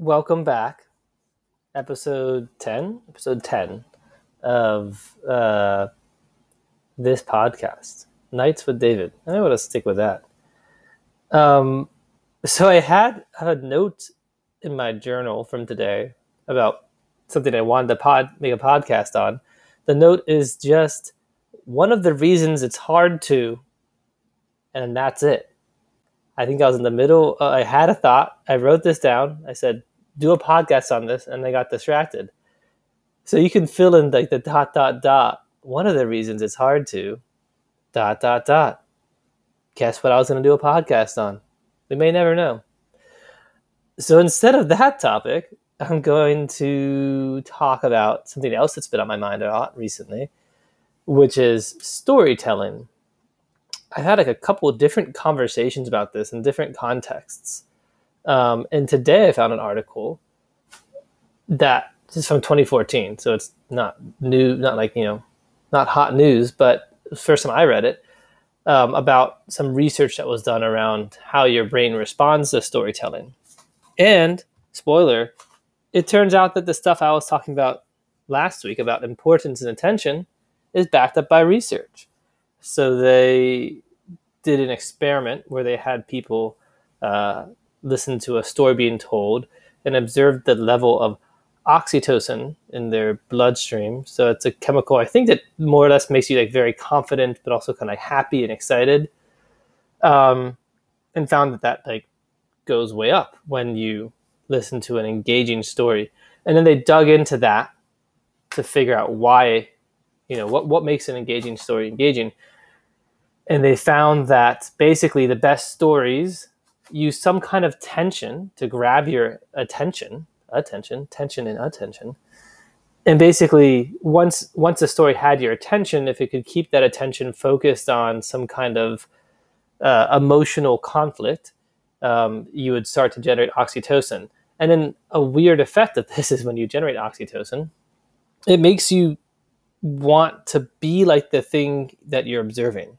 welcome back. Episode 10, episode 10 of uh, this podcast, Nights with David. I want to stick with that. Um, so I had a note in my journal from today about something I wanted to pod, make a podcast on. The note is just one of the reasons it's hard to, and that's it. I think I was in the middle. Uh, I had a thought. I wrote this down. I said, do a podcast on this, and they got distracted. So you can fill in like the dot dot dot. One of the reasons it's hard to dot dot dot. Guess what I was going to do a podcast on? We may never know. So instead of that topic, I'm going to talk about something else that's been on my mind a lot recently, which is storytelling. I've had like a couple different conversations about this in different contexts. Um, and today I found an article that is from 2014, so it's not new, not like you know, not hot news, but first time I read it um, about some research that was done around how your brain responds to storytelling. And spoiler, it turns out that the stuff I was talking about last week about importance and attention is backed up by research. So they did an experiment where they had people uh, listen to a story being told and observed the level of oxytocin in their bloodstream. So it's a chemical I think that more or less makes you like very confident, but also kind of happy and excited. Um, and found that that like goes way up when you listen to an engaging story. And then they dug into that to figure out why, you know, what what makes an engaging story engaging. And they found that basically the best stories use some kind of tension to grab your attention attention, tension and attention. And basically, once once a story had your attention, if it could keep that attention focused on some kind of uh, emotional conflict, um, you would start to generate oxytocin. And then a weird effect of this is when you generate oxytocin, it makes you want to be like the thing that you're observing.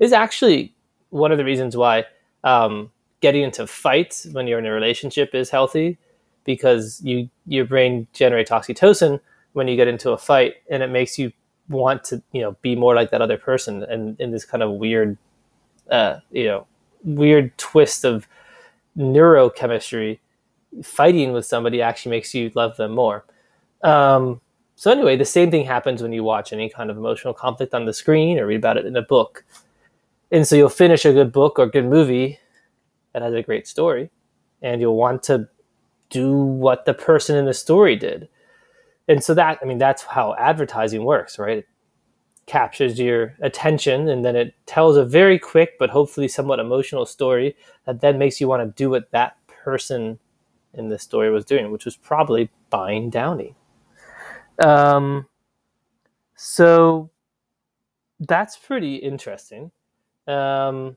Is actually one of the reasons why um, getting into fights when you're in a relationship is healthy because you your brain generates oxytocin when you get into a fight and it makes you want to you know be more like that other person and in this kind of weird uh, you know weird twist of neurochemistry fighting with somebody actually makes you love them more. Um, so anyway the same thing happens when you watch any kind of emotional conflict on the screen or read about it in a book. And so you'll finish a good book or good movie that has a great story and you'll want to do what the person in the story did. And so that, I mean, that's how advertising works, right? It captures your attention and then it tells a very quick but hopefully somewhat emotional story that then makes you want to do what that person in the story was doing, which was probably buying Downy. Um, so that's pretty interesting. Um,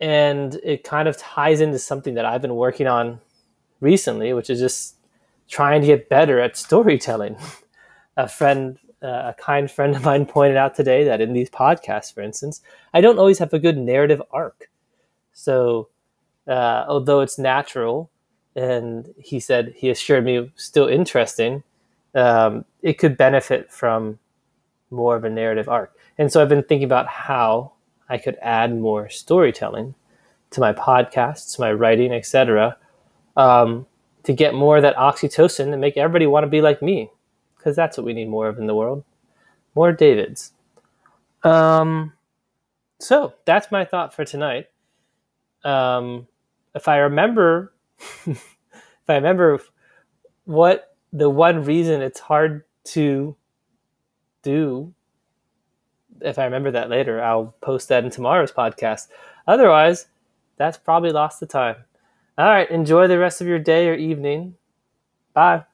and it kind of ties into something that I've been working on recently, which is just trying to get better at storytelling. a friend, uh, a kind friend of mine pointed out today that in these podcasts, for instance, I don't always have a good narrative arc. So, uh, although it's natural, and he said he assured me still interesting, um, it could benefit from more of a narrative arc. And so I've been thinking about how I could add more storytelling to my podcasts, my writing, etc., um, to get more of that oxytocin and make everybody want to be like me, because that's what we need more of in the world. More Davids. Um, so that's my thought for tonight. Um, if I remember, if I remember what the one reason it's hard to do, if I remember that later, I'll post that in tomorrow's podcast. Otherwise, that's probably lost the time. All right. Enjoy the rest of your day or evening. Bye.